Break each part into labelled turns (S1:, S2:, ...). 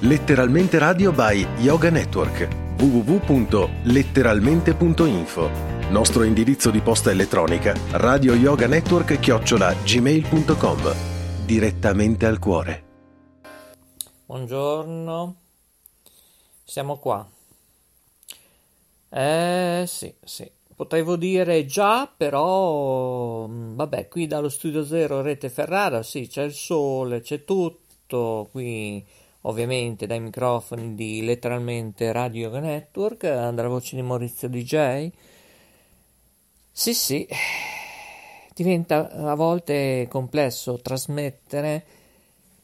S1: Letteralmente Radio by Yoga Network. www.letteralmente.info Nostro indirizzo di posta elettronica radio yoga network chiocciola gmail.com Direttamente al cuore.
S2: Buongiorno, siamo qua. Eh sì, sì, potevo dire già, però mm, vabbè, qui dallo studio zero Rete Ferrara, sì, c'è il sole, c'è tutto, qui ovviamente dai microfoni di letteralmente Radio Network, dalla voce di Maurizio DJ. Sì, sì, diventa a volte complesso trasmettere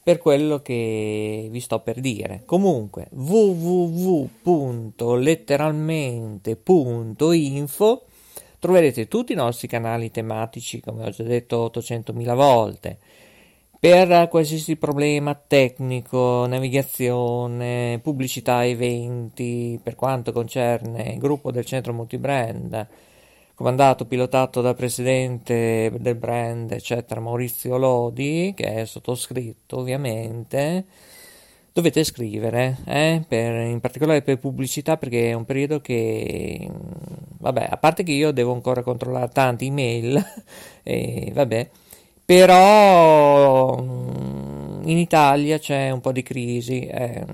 S2: per quello che vi sto per dire. Comunque, www.letteralmente.info troverete tutti i nostri canali tematici, come ho già detto 800.000 volte per qualsiasi problema tecnico, navigazione, pubblicità, eventi, per quanto concerne il gruppo del centro multibrand, comandato, pilotato dal presidente del brand, eccetera, Maurizio Lodi, che è sottoscritto ovviamente, dovete scrivere, eh, per, in particolare per pubblicità, perché è un periodo che, vabbè, a parte che io devo ancora controllare tanti email, e vabbè, però mm, in Italia c'è un po' di crisi, eh,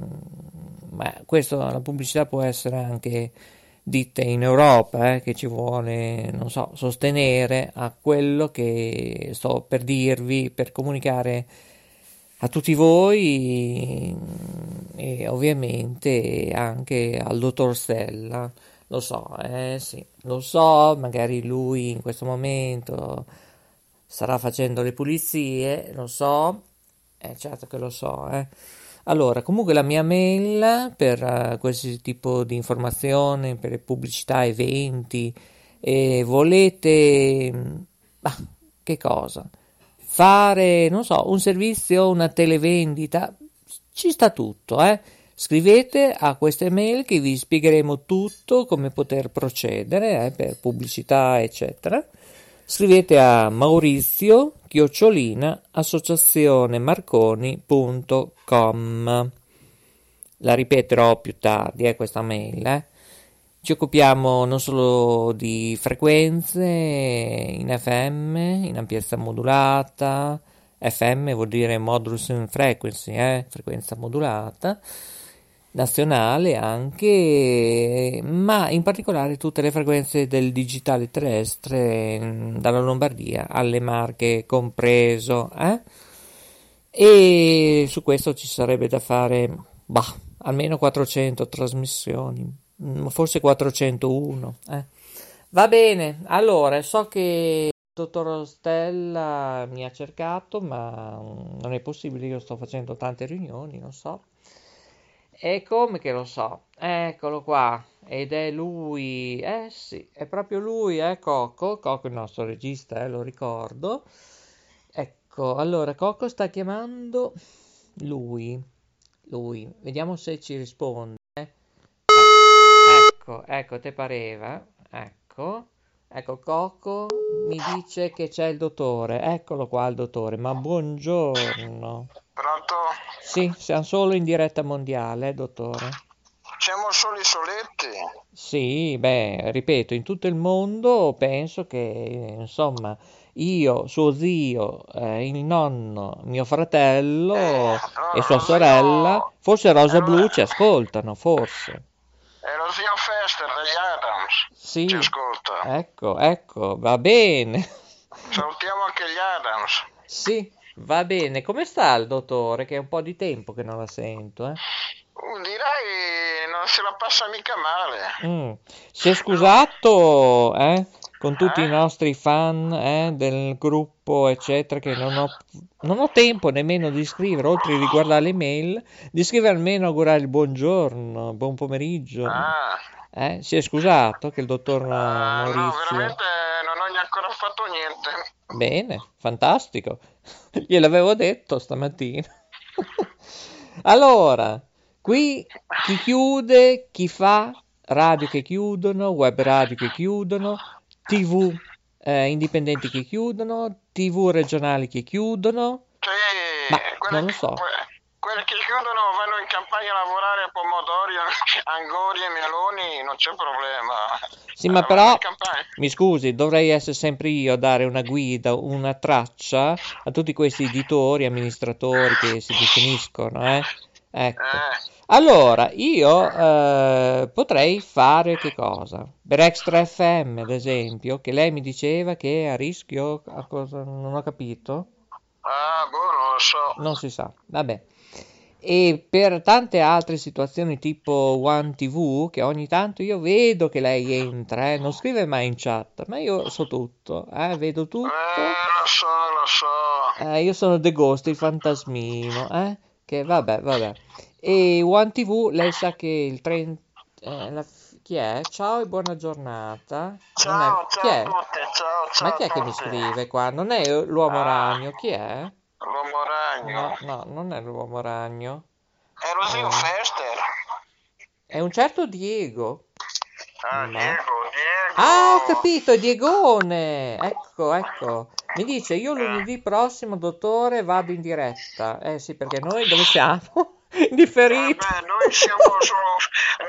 S2: ma questo, la pubblicità può essere anche ditte in Europa, eh, che ci vuole, non so, sostenere a quello che sto per dirvi, per comunicare a tutti voi e ovviamente anche al dottor Stella. Lo so, eh sì, lo so, magari lui in questo momento starà facendo le pulizie, lo so, eh, certo che lo so, eh. Allora, comunque la mia mail per uh, qualsiasi tipo di informazione, per pubblicità, eventi, e volete, bah, che cosa? Fare, non so, un servizio, una televendita, ci sta tutto, eh. Scrivete a queste mail che vi spiegheremo tutto, come poter procedere eh, per pubblicità, eccetera scrivete a Maurizio chiocciolina associazionemarconi.com la ripeterò più tardi eh, questa mail eh. ci occupiamo non solo di frequenze in FM in ampiezza modulata. FM vuol dire modulus frequency eh, frequenza modulata nazionale anche, ma in particolare tutte le frequenze del digitale terrestre mm, dalla Lombardia alle Marche compreso. Eh? E su questo ci sarebbe da fare bah, almeno 400 trasmissioni, mm, forse 401. Eh? Va bene, allora so che il dottor Stella mi ha cercato, ma non è possibile, io sto facendo tante riunioni, non so. E come che lo so? Eccolo qua. Ed è lui. Eh sì, è proprio lui, eh, Coco. Coco è il nostro regista, eh, lo ricordo. Ecco, allora Coco sta chiamando lui. Lui. Vediamo se ci risponde. Ecco, ecco, te pareva? Ecco. Ecco, Coco mi dice che c'è il dottore. Eccolo qua il dottore, ma buongiorno.
S3: Pronto?
S2: Sì, siamo solo in diretta mondiale, dottore.
S3: Siamo soli soletti?
S2: Sì, beh, ripeto, in tutto il mondo penso che, insomma, io, suo zio, eh, il nonno, mio fratello
S3: Eh,
S2: e sua sorella,
S3: zio-
S2: forse Rosa
S3: eh,
S2: Blu ci ascoltano, forse.
S3: È lo zio Fester degli Adams.
S2: Sì,
S3: Ci ascolta.
S2: ecco, ecco, va bene.
S3: Salutiamo anche gli Adams.
S2: Sì, va bene. Come sta il dottore? Che è un po' di tempo che non la sento, eh?
S3: Uh, direi non se la passa mica male.
S2: Mm. Si è scusato, eh, con tutti i
S3: Eh?
S2: nostri fan, eh, del gruppo, eccetera, che non ho, non ho tempo nemmeno di scrivere, oltre di guardare le mail, di scrivere almeno augurare il buongiorno, buon pomeriggio.
S3: Ah,
S2: Eh, si è scusato che il dottor
S3: ah, no,
S2: Maurizio...
S3: veramente non ho ancora fatto niente.
S2: Bene, fantastico. Gliel'avevo detto stamattina. Allora, qui chi chiude, chi fa, radio che chiudono, web radio che chiudono, tv eh, indipendenti che chiudono, tv regionali che chiudono.
S3: Sì,
S2: Ma
S3: quelle,
S2: non lo so.
S3: que- quelli che chiudono vanno in campagna a lavorare a pomodori, angori e meloni, non c'è problema.
S2: Sì, ma però, mi scusi, dovrei essere sempre io a dare una guida, una traccia a tutti questi editori, amministratori che si definiscono, eh? Ecco.
S3: Eh,
S2: Allora, io eh, potrei fare che cosa? Per Extra FM, ad esempio, che lei mi diceva che è a rischio, a cosa, non ho capito,
S3: ah, boh, non lo so.
S2: non si sa, vabbè. E per tante altre situazioni tipo One TV, che ogni tanto io vedo che lei entra, eh, non scrive mai in chat, ma io so tutto, eh, vedo tutto.
S3: Eh, lo so, lo so.
S2: Eh, io sono The Ghost, il fantasmino, eh? Che vabbè, vabbè. E One TV, lei sa che il 30... eh, la chi è? Ciao e buona giornata. Non è-
S3: Ciao,
S2: Chi
S3: ciao
S2: è?
S3: a tutti, ciao, ciao
S2: Ma chi è che mi scrive qua? Non è l'uomo
S3: Ah.
S2: ragno, chi è?
S3: L'uomo ragno.
S2: No, no, non è l'uomo ragno.
S3: È lo zio
S2: Eh.
S3: Fester.
S2: È un certo Diego.
S3: Ah,
S2: No.
S3: Diego, Diego.
S2: Ah, ho capito, Diegone. Ecco, ecco. Mi dice, io lunedì prossimo, dottore, vado in diretta. Eh sì, perché noi dove siamo? Differito.
S3: Vabbè, noi siamo, su,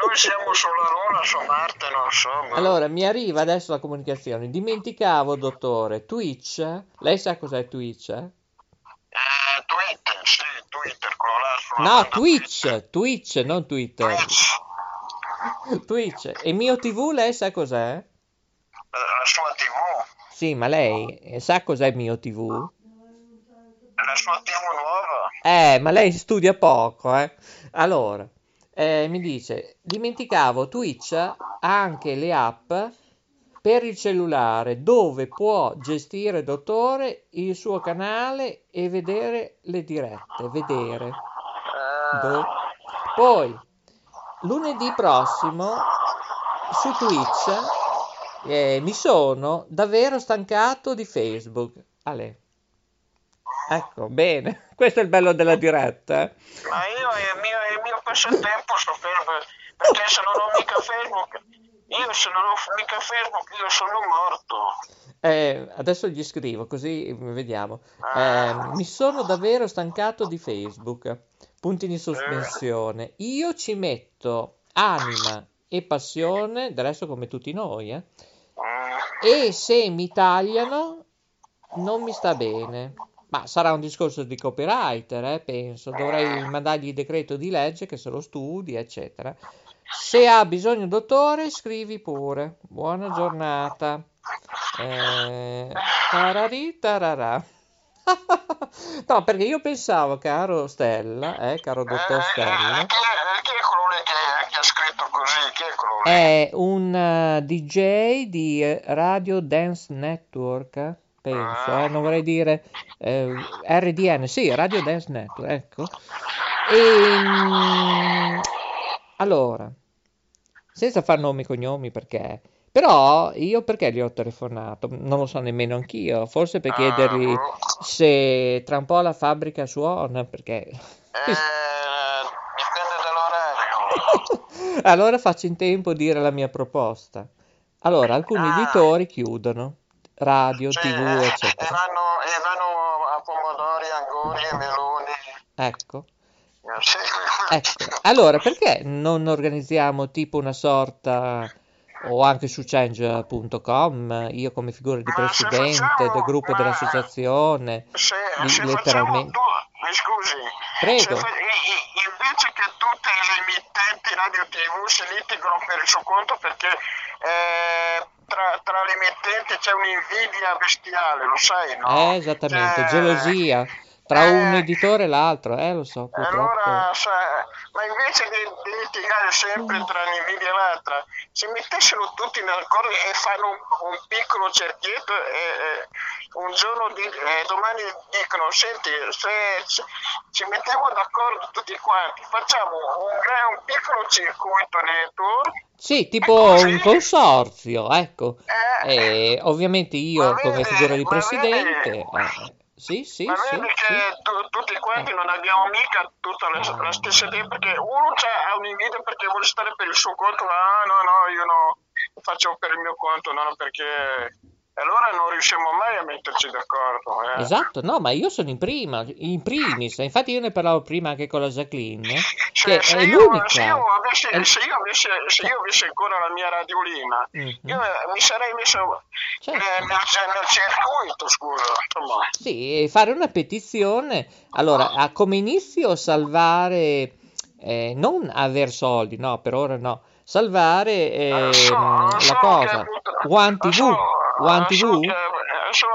S3: noi siamo sulla Luna, su Marte, non so. ma-
S2: Allora, mi arriva adesso la comunicazione. Dimenticavo, dottore, Twitch. Lei sa cos'è Twitch? eh?
S3: Eh, Twitter, quello là
S2: No,
S3: banda
S2: Twitch, Twitch, non Twitter.
S3: Twitch,
S2: Twitch. E mio TV, lei sa cos'è?
S3: eh, la sua TV,
S2: Sì, ma lei eh, sa cos'è mio TV?
S3: la sua TV nuova.
S2: Eh, ma lei studia poco, eh. Allora, eh, mi dice, dimenticavo, Twitch ha anche le app per il cellulare dove può gestire, dottore, il suo canale e vedere le dirette, vedere.
S3: Eh,
S2: Boh. Poi, lunedì prossimo, su Twitch, eh, mi sono davvero stancato di Facebook. Ale. Ecco, bene. Questo è il bello della diretta.
S3: ma io è il mio, il mio passatempo su Facebook, perché se non ho mica Facebook, io se non ho mica Facebook, io sono morto.
S2: Eh, adesso gli scrivo così vediamo. Eh, mi sono davvero stancato di Facebook. Punti di sospensione. Io ci metto anima e passione, del resto come tutti noi, eh. E se mi tagliano, non mi sta bene. Ma sarà un discorso di copywriter, eh, penso. Dovrei mandargli il decreto di legge che se lo studi, eccetera. Se ha bisogno, dottore, scrivi pure. Buona giornata. Eh, tararì, tararà. No, perché io pensavo, caro Stella, eh, caro dottor
S3: eh,
S2: Stella,
S3: eh, chi, è, chi è quello lì che, che ha scritto così? Chi è quello lì?
S2: è un eh, DJ di eh, Radio Dance Network, eh, penso, eh, non vorrei dire eh, RDN, sì, Radio Dance Network, ecco. E, mm, allora, senza far nomi e cognomi perché, però io perché gli ho telefonato? Non lo so nemmeno anch'io, forse per
S3: Ah,
S2: chiedergli
S3: boh.
S2: se tra un po' la fabbrica suona, perché...
S3: Eh, dipende dall'orario.
S2: Allora faccio in tempo a dire la mia proposta. Allora, alcuni
S3: Ah.
S2: editori chiudono, radio,
S3: Sì,
S2: tv,
S3: eh, e
S2: eccetera.
S3: vanno, e vanno a pomodori, angori e meloni.
S2: Ecco,
S3: Sì.
S2: Ecco. Allora, perché non organizziamo tipo una sorta, o anche su change.com, io come figura di presidente
S3: facciamo-
S2: del gruppo dell'associazione,
S3: Se,
S2: di-
S3: se
S2: letteralmente...
S3: tu, mi scusi,
S2: Prego.
S3: fa- invece che tutte le emittenti radio tv si litigano per il suo conto perché eh, tra, tra le emittenti c'è un'invidia bestiale, lo sai, no?
S2: Eh, esattamente,
S3: Cioè,
S2: gelosia tra
S3: eh,
S2: un editore e l'altro, eh, lo so,
S3: E Allora,
S2: purtroppo.
S3: sa- ma invece di, di litigare sempre tra un'invidia e l'altra, se mettessero tutti d'accordo e fanno un, un piccolo cerchietto e, e un giorno, di, e domani dicono, senti, se, ci mettiamo d'accordo tutti quanti, facciamo un, un piccolo circuito network,
S2: Sì, tipo un consorzio, ecco.
S3: eh,
S2: E ovviamente io come figura di presidente, eh, sì, sì,
S3: Ma
S2: sì,
S3: vedi
S2: sì.
S3: che tu- tutti quanti non abbiamo mica tutta la, la stessa idea perché uno c'ha- ha un'invidia perché vuole stare per il suo conto, ah no no io no, faccio per il mio conto, no no perché allora non riusciamo mai a metterci d'accordo. Eh.
S2: Esatto, no, ma io sono in prima, in primis, infatti io ne parlavo prima anche con la Jacqueline, che
S3: se
S2: è
S3: io,
S2: l'unica.
S3: se, io avessi,
S2: è-
S3: se, io avessi, se io avessi ancora la mia radiolina,
S2: Mhm.
S3: io mi sarei messo
S2: Certo.
S3: eh, nel, nel circuito, scusa. Insomma.
S2: Sì, fare una petizione. Allora, ha come inizio salvare, eh, non aver soldi, no, per ora no, salvare
S3: Eh, so,
S2: la
S3: so
S2: cosa. One
S3: so-
S2: TV, One
S3: so
S2: TV,
S3: che- eh, so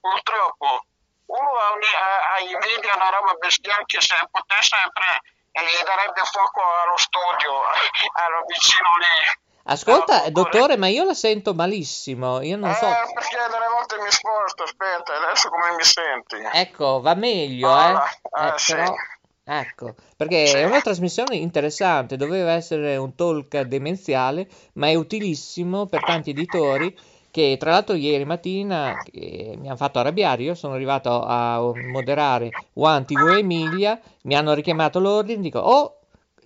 S3: purtroppo uno ha, ha invidia una roba bestiale che se potesse eh, gli darebbe fuoco allo studio, allo vicino lì.
S2: Ascolta,
S3: No,
S2: dottore, ma io la sento malissimo, io non so.
S3: Eh, perché delle volte mi sposto, aspetta, adesso come mi senti?
S2: Ecco, va meglio, eh?
S3: Ah, ah,
S2: Eh,
S3: sì.
S2: però, ecco, perché
S3: Sì.
S2: è una trasmissione interessante, doveva essere un talk demenziale, ma è utilissimo per tanti editori che tra l'altro ieri mattina eh, mi hanno fatto arrabbiare, io sono arrivato a moderare One TV Emilia, mi hanno richiamato l'ordine, dico, oh,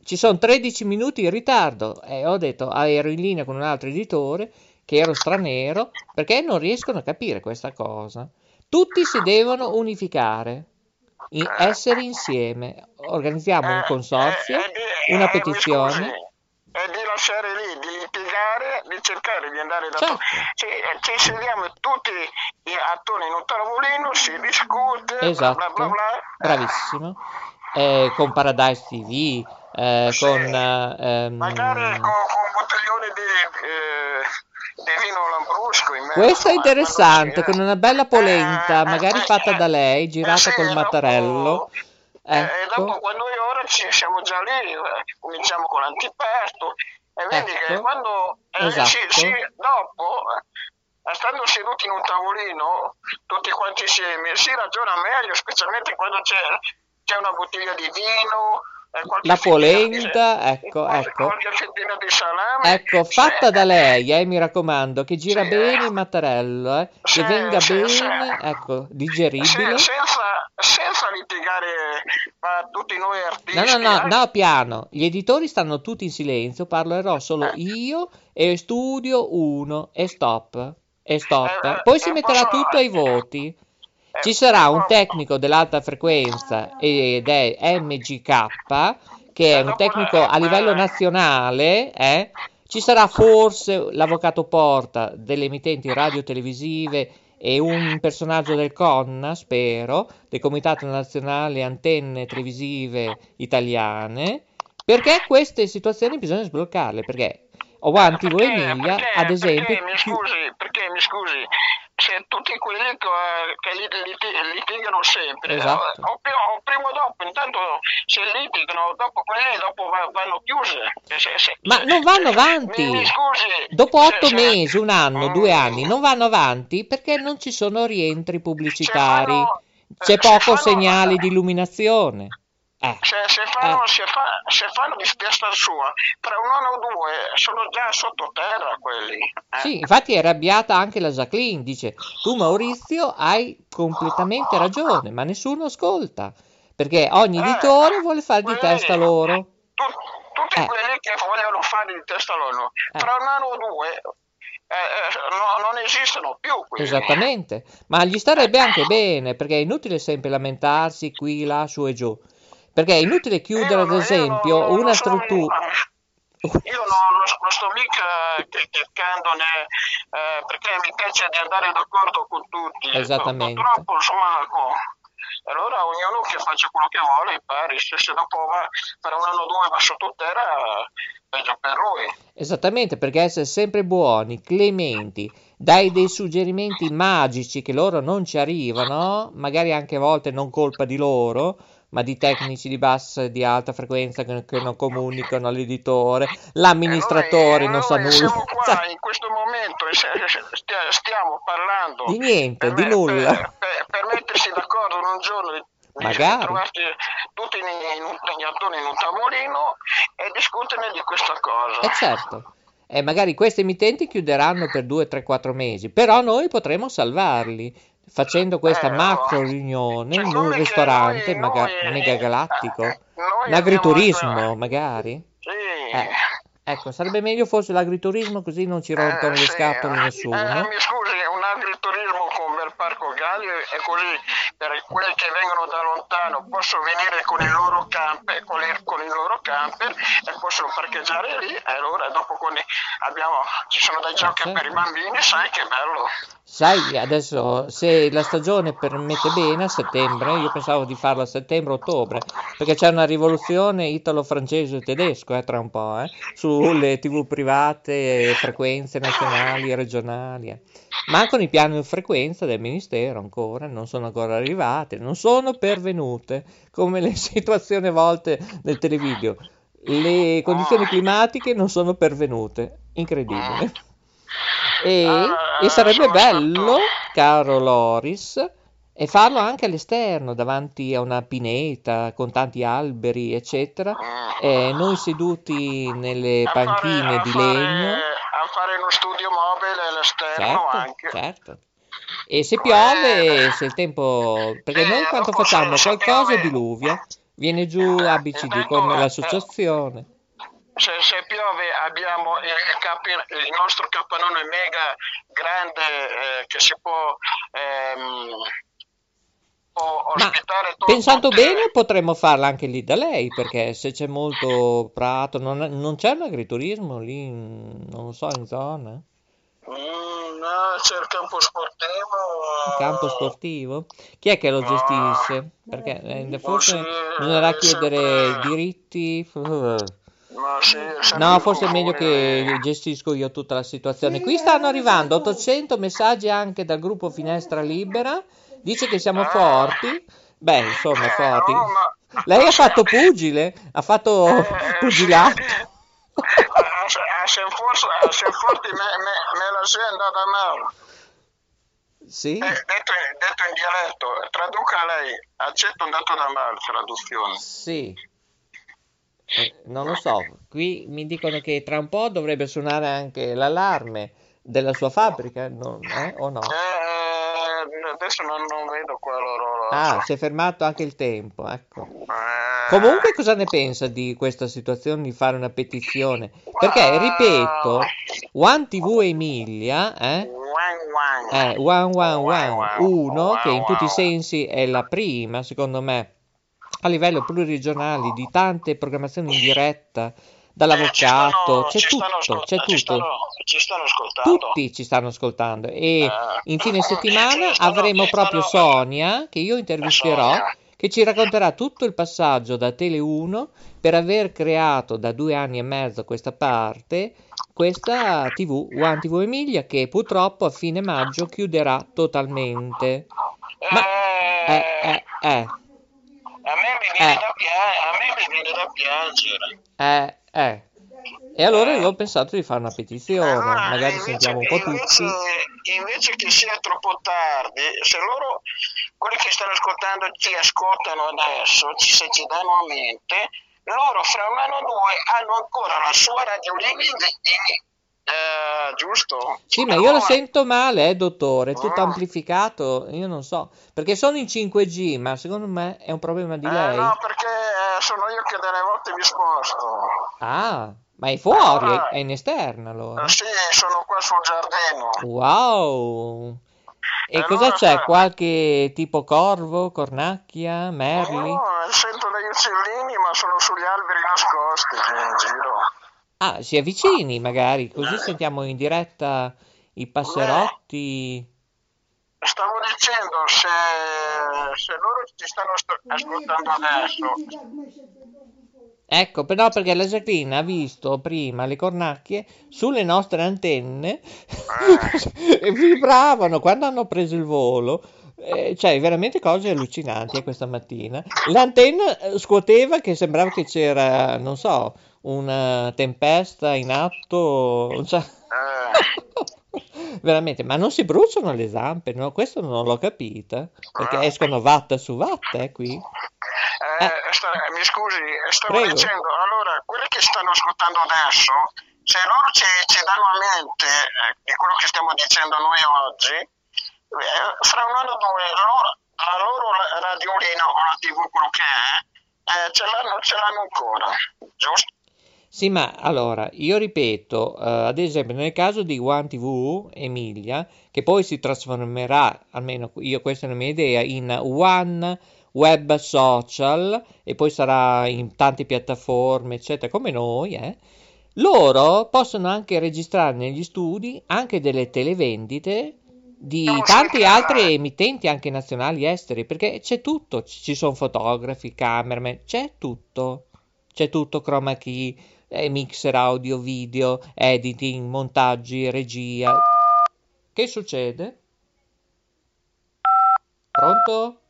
S2: ci sono 13 minuti in ritardo e ho detto, ah, ero in linea con un altro editore che ero straniero perché non riescono a capire questa cosa. Tutti si devono unificare, in- essere insieme. Organizziamo un
S3: Eh,
S2: consorzio,
S3: eh, eh,
S2: una petizione.
S3: E di lasciare lì, di di cercare di andare da
S2: Certo.
S3: Ci, eh, ci sediamo tutti attorno in un tavolino, si discute,
S2: Esatto,
S3: bla bla bla.
S2: bravissimo. Eh, con Paradise TV, eh,
S3: Sì.
S2: con... eh, ehm,
S3: Magari con, con un bottiglione di, eh, di vino lambrusco in mezzo.
S2: Questo è interessante, con
S3: si-
S2: una bella polenta,
S3: Eh,
S2: magari
S3: eh,
S2: fatta
S3: eh,
S2: da lei, girata
S3: sì,
S2: col
S3: dopo-
S2: mattarello.
S3: eh, E dopo
S2: Ecco,
S3: quando noi ora ci siamo già lì, eh, cominciamo con l'antipasto e vedi che
S2: Ecco.
S3: quando eh,
S2: Esatto.
S3: sì, sì, dopo, eh, stando seduti in un tavolino, tutti quanti insieme, si ragiona meglio, specialmente quando c'è, c'è una bottiglia di vino,
S2: La
S3: fettina di-
S2: polenta, ecco,
S3: qualche-
S2: ecco.
S3: di salame.
S2: ecco, fatta da lei, eh, mi raccomando, che gira
S3: Sì,
S2: bene
S3: eh.
S2: il mattarello, eh, che
S3: Sì,
S2: venga
S3: sì,
S2: bene, ecco, digeribile.
S3: senza, senza litigare ma tutti noi artisti.
S2: No, no, no,
S3: eh.
S2: no, piano. Gli editori stanno tutti in silenzio, parlerò solo
S3: Eh.
S2: io e studio 1 e stop. E stop.
S3: Eh, eh,
S2: Poi si
S3: eh,
S2: metterà
S3: posso-
S2: tutto ai voti.
S3: Eh,
S2: Ci sarà un tecnico dell'alta frequenza ed è MGK, che è
S3: Eh,
S2: un tecnico a
S3: eh,
S2: livello
S3: eh.
S2: nazionale, eh. Ci sarà forse l'avvocato Porta delle emittenti radio-televisive e un personaggio del CONNA, spero, del Comitato Nazionale Antenne Televisive Italiane, perché queste situazioni bisogna sbloccarle, perché One TV
S3: Perché-
S2: Emilia, ad esempio,
S3: perché, mi scusi, perché mi scusi, se tutti quelli che, che lit- lit- litigano sempre,
S2: Esatto.
S3: o, o pri- o prima o dopo, intanto se litigano, dopo quelli dopo va- vanno chiuse. Se- se-
S2: Ma
S3: se-
S2: non vanno avanti.
S3: Mi, mi scusi.
S2: Dopo otto mesi, un anno, due
S3: Mm.
S2: anni, non vanno avanti perché non ci sono rientri pubblicitari, c'è
S3: se
S2: poco segnale di illuminazione. Eh,
S3: Se, se fanno,
S2: Eh.
S3: se, fa- se fanno di testa sua, tra un anno o due sono già sottoterra quelli. eh.
S2: Sì, infatti è arrabbiata anche la Jacqueline, dice, tu Maurizio hai completamente ragione, ma nessuno ascolta, perché ogni
S3: Eh,
S2: editore vuole fare di
S3: quelli-
S2: testa loro.
S3: tu- tutti
S2: Eh.
S3: quelli che vogliono fare di testa loro,
S2: Eh.
S3: tra un anno o due eh, eh, no- non esistono più. Quelli.
S2: Esattamente, ma gli starebbe anche bene, perché è inutile sempre lamentarsi qui, là, su e giù, perché è inutile chiudere, ad esempio,
S3: non-
S2: una struttura...
S3: Io non, non- non sto mica criticando né, eh, perché mi piace di andare d'accordo con tutti.
S2: Esattamente.
S3: Purtroppo, insomma, allora ognuno che faccia quello che vuole, i pari, se, se dopo va per un anno o due va sottoterra, peggio per lui.
S2: Esattamente, perché essere sempre buoni, clementi, dai dei suggerimenti magici che loro non ci arrivano, magari anche a volte non colpa di loro, ma di tecnici di bassa e di alta frequenza che, che non comunicano all'editore, l'amministratore
S3: E noi-
S2: non sa nulla.
S3: Siamo qua in questo momento e stia- stiamo parlando
S2: Di niente, di
S3: me-
S2: nulla.
S3: Per, per- per mettersi d'accordo in un giorno di-
S2: Magari.
S3: trovarsi tutti in, in un, in un tavolino e discuterne di questa cosa.
S2: E certo, e magari questi emittenti chiuderanno per 2, 3, 4 mesi, però noi potremo salvarli facendo questa
S3: Eh,
S2: macro
S3: no.
S2: riunione
S3: Cioè,
S2: in un ristorante
S3: noi-
S2: maga-
S3: noi-
S2: mega galattico,
S3: eh, noi
S2: un agriturismo
S3: abbiamo-
S2: magari.
S3: Sì.
S2: Eh, ecco, sarebbe meglio fosse l'agriturismo così non ci rompono
S3: Eh,
S2: le
S3: sì,
S2: scatole
S3: eh,
S2: nessuno.
S3: eh, mi scusi, un agriturismo con bel parco Galli e così per quelli che vengono da lontano possono venire con i loro camper, con, i, con i loro camper e possono parcheggiare lì e allora dopo abbiamo, ci sono dei giochi certo. per i bambini, sai che bello.
S2: Sai, adesso se la stagione permette bene a settembre, io pensavo di farla a settembre-ottobre, perché c'è una rivoluzione italo-francese-tedesco eh, tra un po', eh, sulle tv private, frequenze nazionali e regionali. Eh. Mancano i piani di frequenza del Ministero ancora, non sono ancora arrivate, non sono pervenute, come le situazioni a volte del televideo. Le condizioni climatiche non sono pervenute, incredibile. E, ah, e sarebbe bello, caro Loris, e farlo anche all'esterno, davanti a una pineta con tanti alberi, eccetera, e noi seduti nelle panchine di legno.
S3: Fare uno studio mobile all'esterno
S2: certo,
S3: anche.
S2: Certo. E se piove, eh, se il tempo... Perché noi quando facciamo qualcosa diluvia, viene giù ABCD come l'associazione
S3: se, se, piove abbiamo il, il, il, nostro capannone mega grande eh, che si può, ehm, può ospitare tutto.
S2: Pensando bene potremmo farla anche lì da lei, perché se c'è molto prato, non, non c'è un agriturismo lì, non lo so, in zona?
S3: Mm, no, c'è il campo sportivo.
S2: Il campo sportivo? Chi è che lo gestisce? Perché eh, forse bisognerà chiedere diritti. No, forse è meglio che gestisco io tutta la situazione. Qui stanno arrivando 800 messaggi anche dal gruppo Finestra Libera. Dice che siamo forti. Beh, insomma, forti. Lei ha fatto pugile, ha fatto pugilato.
S3: Se forti me, me, me la sei andata male.
S2: Sì. Eh,
S3: detto, detto, in dialetto, traduca lei, accetto un dato da male, traduzione.
S2: Sì. Eh, non lo so, qui mi dicono che tra un po' dovrebbe suonare anche l'allarme della sua fabbrica, no, eh, o no?
S3: Eh, adesso non, non, vedo quello.
S2: Ah, si è fermato anche il tempo, ecco. Eh. Comunque cosa ne pensa di questa situazione di fare una petizione? Perché, ripeto, One TV Emilia, eh? Eh, one, one, one, uno, che in tutti i sensi è la prima, secondo me, a livello pluriregionale di tante programmazioni in diretta dall'avvocato,
S3: eh, c'è,
S2: tutto, c'è tutto. Ci stanno
S3: ascoltando.
S2: Tutti ci stanno ascoltando e eh, in fine settimana stanno, avremo proprio stanno, Sonia che io intervisterò che ci racconterà tutto il passaggio da Tele 1 per aver creato da due anni e mezzo a questa parte questa TV, One TV Emilia, che purtroppo a fine maggio chiuderà totalmente. Ma, eh, eh, eh,
S3: eh. pia- a me mi viene da piangere.
S2: Eh, eh. E allora io ho pensato di fare una petizione, allora, magari sentiamo un po'
S3: invece,
S2: tutti.
S3: Invece che sia troppo tardi, se loro, quelli che stanno ascoltando, ti ascoltano adesso, se ci danno a mente, loro fra un anno o due hanno ancora la sua radio lì eh, giusto?
S2: Sì, ma io lo sento male, eh, dottore, tutto ah. amplificato, io non so, perché sono in 5G, ma secondo me è un problema di
S3: eh,
S2: lei.
S3: No, perché eh, sono io che delle volte mi sposto.
S2: Ah, ma è fuori, allora, è in esterna allora?
S3: Sì, sono qua sul giardino.
S2: Wow! E eh, cosa allora, c'è? Qualche tipo corvo, cornacchia, merli?
S3: No, sento degli uccellini, ma sono sugli alberi nascosti in giro.
S2: Ah, si avvicini magari, così sentiamo in diretta i passerotti.
S3: Stavo dicendo, se, se loro ci stanno ascoltando adesso.
S2: Ecco, però perché la Jacqueline ha visto prima le cornacchie sulle nostre antenne eh. vibravano quando hanno preso il volo. Eh, cioè, veramente cose allucinanti eh, questa mattina. L'antenna eh, scuoteva che sembrava che c'era, non so, una tempesta in atto, cioè... veramente, ma non si bruciano le zampe, no? Questo non l'ho capita, perché ah. escono vatta su vatta eh, qui.
S3: Eh, eh. Sta, mi scusi, stavo Prego. dicendo, allora, quelli che stanno ascoltando adesso, se loro ci, ci danno a mente eh, di quello che stiamo dicendo noi oggi, eh, fra un anno o due, loro, la loro radiolina o la tv, quello che è, eh, ce l'hanno, ce l'hanno ancora, giusto?
S2: Sì, ma allora, io ripeto, eh, ad esempio nel caso di One TV Emilia, che poi si trasformerà, almeno io questa è la mia idea, in One Web Social e poi sarà in tante piattaforme, eccetera, come noi, eh, loro possono anche registrare negli studi anche delle televendite di tanti altri emittenti anche nazionali esteri, perché c'è tutto, ci sono fotografi, cameraman, c'è tutto, c'è tutto, chroma key, eh, mixer audio, video, editing, montaggi, regia. Che succede? Pronto?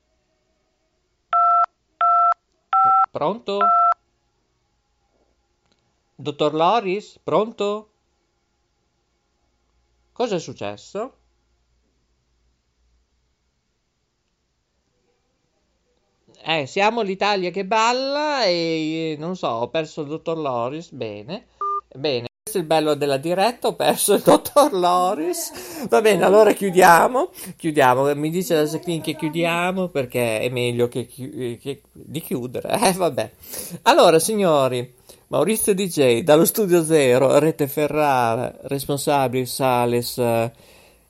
S2: Pronto? Dottor Loris? Pronto? Cosa è successo? Eh, siamo l'Italia che balla e non so, ho perso il dottor Loris. Bene, bene. Questo è il bello della diretta, ho perso il dottor Loris. Va bene, allora chiudiamo. Chiudiamo. Mi dice la Jacqueline che chiudiamo perché è meglio che, chi- che di chiudere. Eh, vabbè. Allora, signori, Maurizio DJ dallo studio zero, Rete Ferrara, responsabile Sales.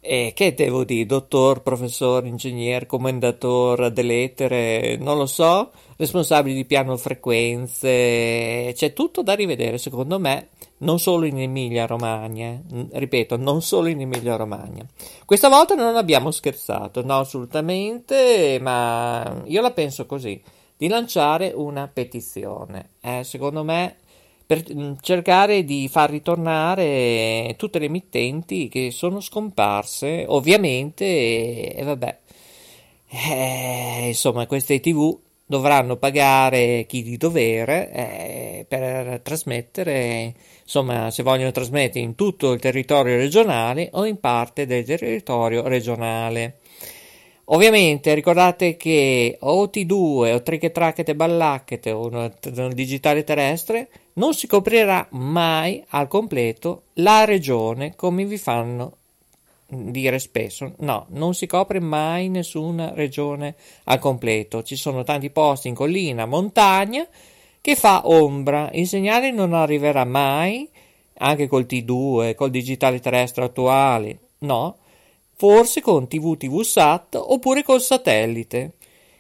S2: E che devo dire, dottor, professor, ingegnere, commendatore dell'etere, non lo so, responsabile di piano frequenze, c'è tutto da rivedere secondo me, non solo in Emilia Romagna, ripeto, non solo in Emilia Romagna. Questa volta non abbiamo scherzato, no assolutamente, ma io la penso così, di lanciare una petizione. Eh, secondo me per mm, cercare di far ritornare tutte le emittenti che sono scomparse, ovviamente, e, e vabbè. Eh, insomma, queste TV dovranno pagare chi di dovere eh, per trasmettere, insomma, se vogliono trasmettere in tutto il territorio regionale o in parte del territorio regionale. Ovviamente ricordate che OT2 o Triche Tracchete Ballacchete o il digitale terrestre non si coprirà mai al completo la regione come vi fanno dire spesso. No, non si copre mai nessuna regione al completo. Ci sono tanti posti in collina, montagna che fa ombra. Il segnale non arriverà mai anche col T2, col digitale terrestre attuale. No, forse con TV TV Sat oppure col satellite,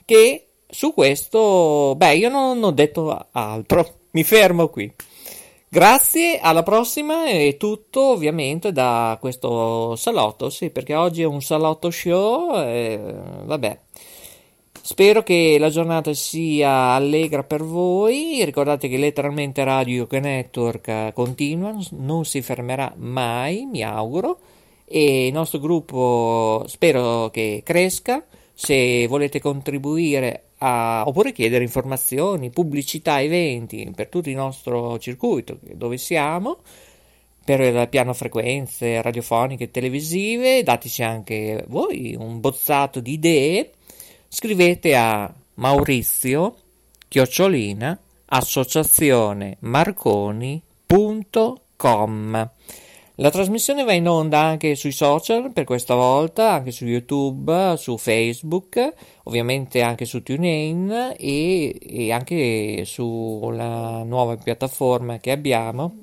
S2: che su questo, beh, io non ho detto altro, mi fermo qui. Grazie, alla prossima è tutto ovviamente da questo salotto, sì, perché oggi è un salotto show, e, vabbè. Spero che la giornata sia allegra per voi. Ricordate che letteralmente Radio Network continua, non si fermerà mai, mi auguro e il nostro gruppo spero che cresca. Se volete contribuire a, oppure chiedere informazioni, pubblicità, eventi per tutto il nostro circuito dove siamo, per piano frequenze radiofoniche e televisive, dateci anche voi un bozzato di idee, scrivete a Maurizio chiocciolina associazionemarconi.com la trasmissione va in onda anche sui social per questa volta, anche su YouTube, su Facebook, ovviamente anche su TuneIn e, e anche sulla nuova piattaforma che abbiamo,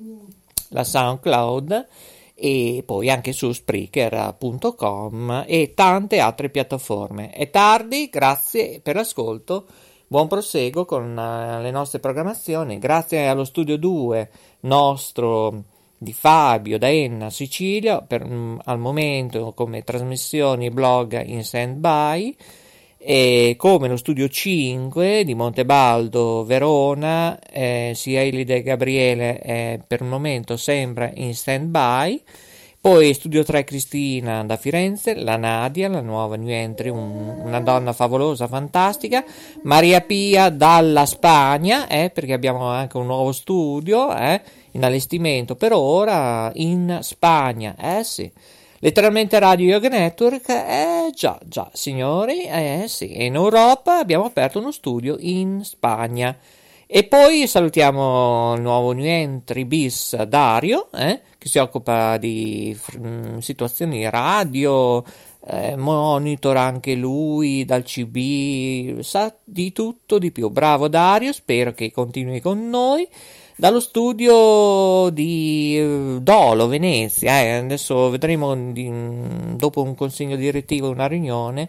S2: la SoundCloud e poi anche su Spreaker.com e tante altre piattaforme. È tardi, grazie per l'ascolto. Buon proseguo con uh, le nostre programmazioni. Grazie allo Studio 2 nostro di Fabio da Enna Sicilia per, mm, al momento come trasmissioni blog in stand by e come lo studio 5 di Montebaldo Verona eh, sia Elide Gabriele eh, per il momento sembra in stand by poi Studio 3 Cristina da Firenze, la Nadia, la nuova new entry, un, una donna favolosa, fantastica, Maria Pia dalla Spagna, eh, perché abbiamo anche un nuovo studio, eh, in allestimento per ora in Spagna, eh sì. Letteralmente Radio Yoga Network, eh già, già, signori, eh sì, in Europa abbiamo aperto uno studio in Spagna. E poi salutiamo il nuovo new entry bis Dario, eh, che si occupa di mh, mm, situazioni radio, eh, monitora anche lui dal CB, sa di tutto di più. Bravo Dario, spero che continui con noi. Dallo studio di eh, Dolo, Venezia, eh, adesso vedremo di, dopo un consiglio direttivo, una riunione,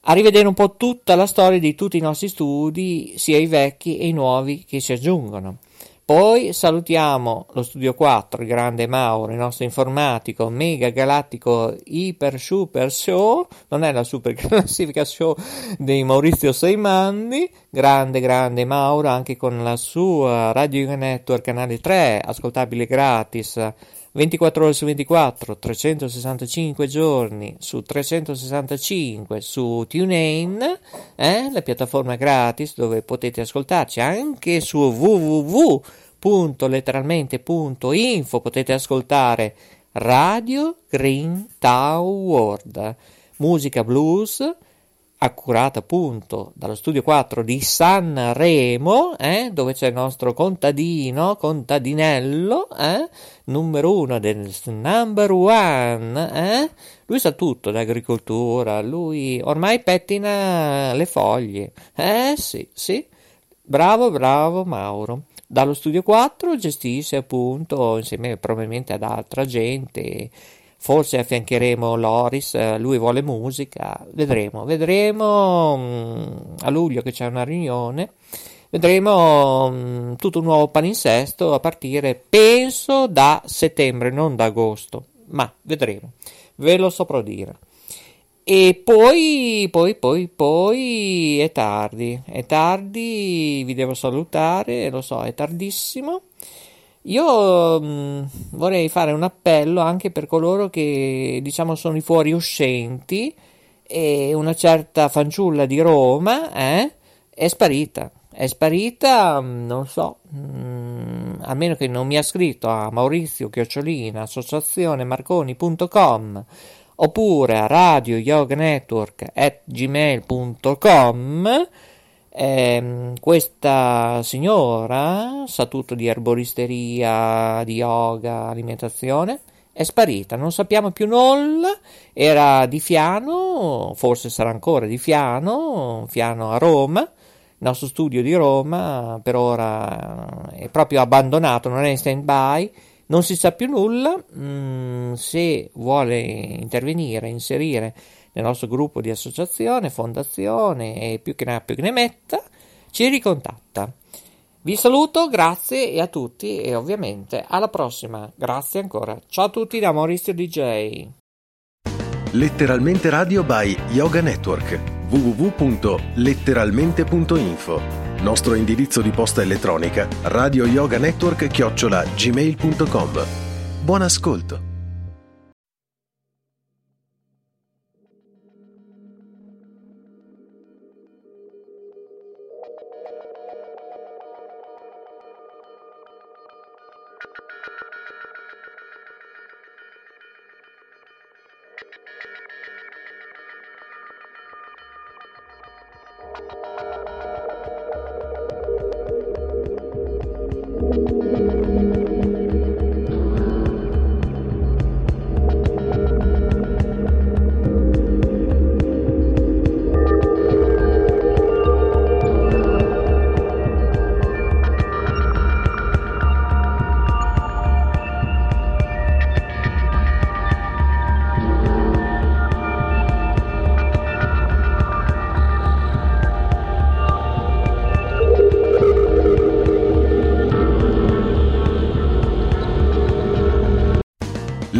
S2: a rivedere un po' tutta la storia di tutti i nostri studi, sia i vecchi e i nuovi che si aggiungono. Poi salutiamo lo studio 4, il grande Mauro, il nostro informatico, mega galattico, iper super show, non è la super classifica show di Maurizio Seimandi, grande grande Mauro anche con la sua Radio Network canale 3, ascoltabile gratis 24 ore su 24, 365 giorni su 365 su TuneIn, eh, la piattaforma gratis dove potete ascoltarci anche su www.letteralmente.info potete ascoltare Radio Green Tower, musica blues accurata appunto dallo studio 4 di Sanremo, eh, dove c'è il nostro contadino, contadinello, eh, numero uno del number one, eh? lui sa tutto d'agricoltura, lui ormai pettina le foglie, eh sì, sì, bravo, bravo Mauro. Dallo studio 4 gestisce appunto insieme probabilmente ad altra gente forse affiancheremo Loris, eh, lui vuole musica, vedremo, vedremo mm, a luglio che c'è una riunione, vedremo mm, tutto un nuovo palinsesto a partire, penso, da settembre, non da agosto, ma vedremo, ve lo saprò dire. E poi, poi, poi, poi è tardi, è tardi, vi devo salutare, lo so, è tardissimo. Io mh, mm, vorrei fare un appello anche per coloro che diciamo sono i fuoriuscenti e una certa fanciulla di Roma eh, è sparita. È sparita, mm, non so, mh, mm, a meno che non mi ha scritto a Maurizio Chiocciolina, associazione marconi.com oppure a radio yoga network at gmail.com eh, questa signora sa tutto di erboristeria, di yoga, alimentazione. È sparita, non sappiamo più nulla. Era di Fiano, forse sarà ancora di Fiano, Fiano a Roma. Il nostro studio di Roma per ora è proprio abbandonato, non è in stand by, non si sa più nulla. Mm, se vuole intervenire, inserire nel nostro gruppo di associazione, fondazione e più che ne ha più che ne metta, ci ricontatta. Vi saluto, grazie a tutti e ovviamente alla prossima. Grazie ancora. Ciao a tutti da Maurizio DJ.
S1: Letteralmente Radio by Yoga Network www.letteralmente.info Nostro indirizzo di posta elettronica radio yoga network chiocciola gmail.com Buon ascolto.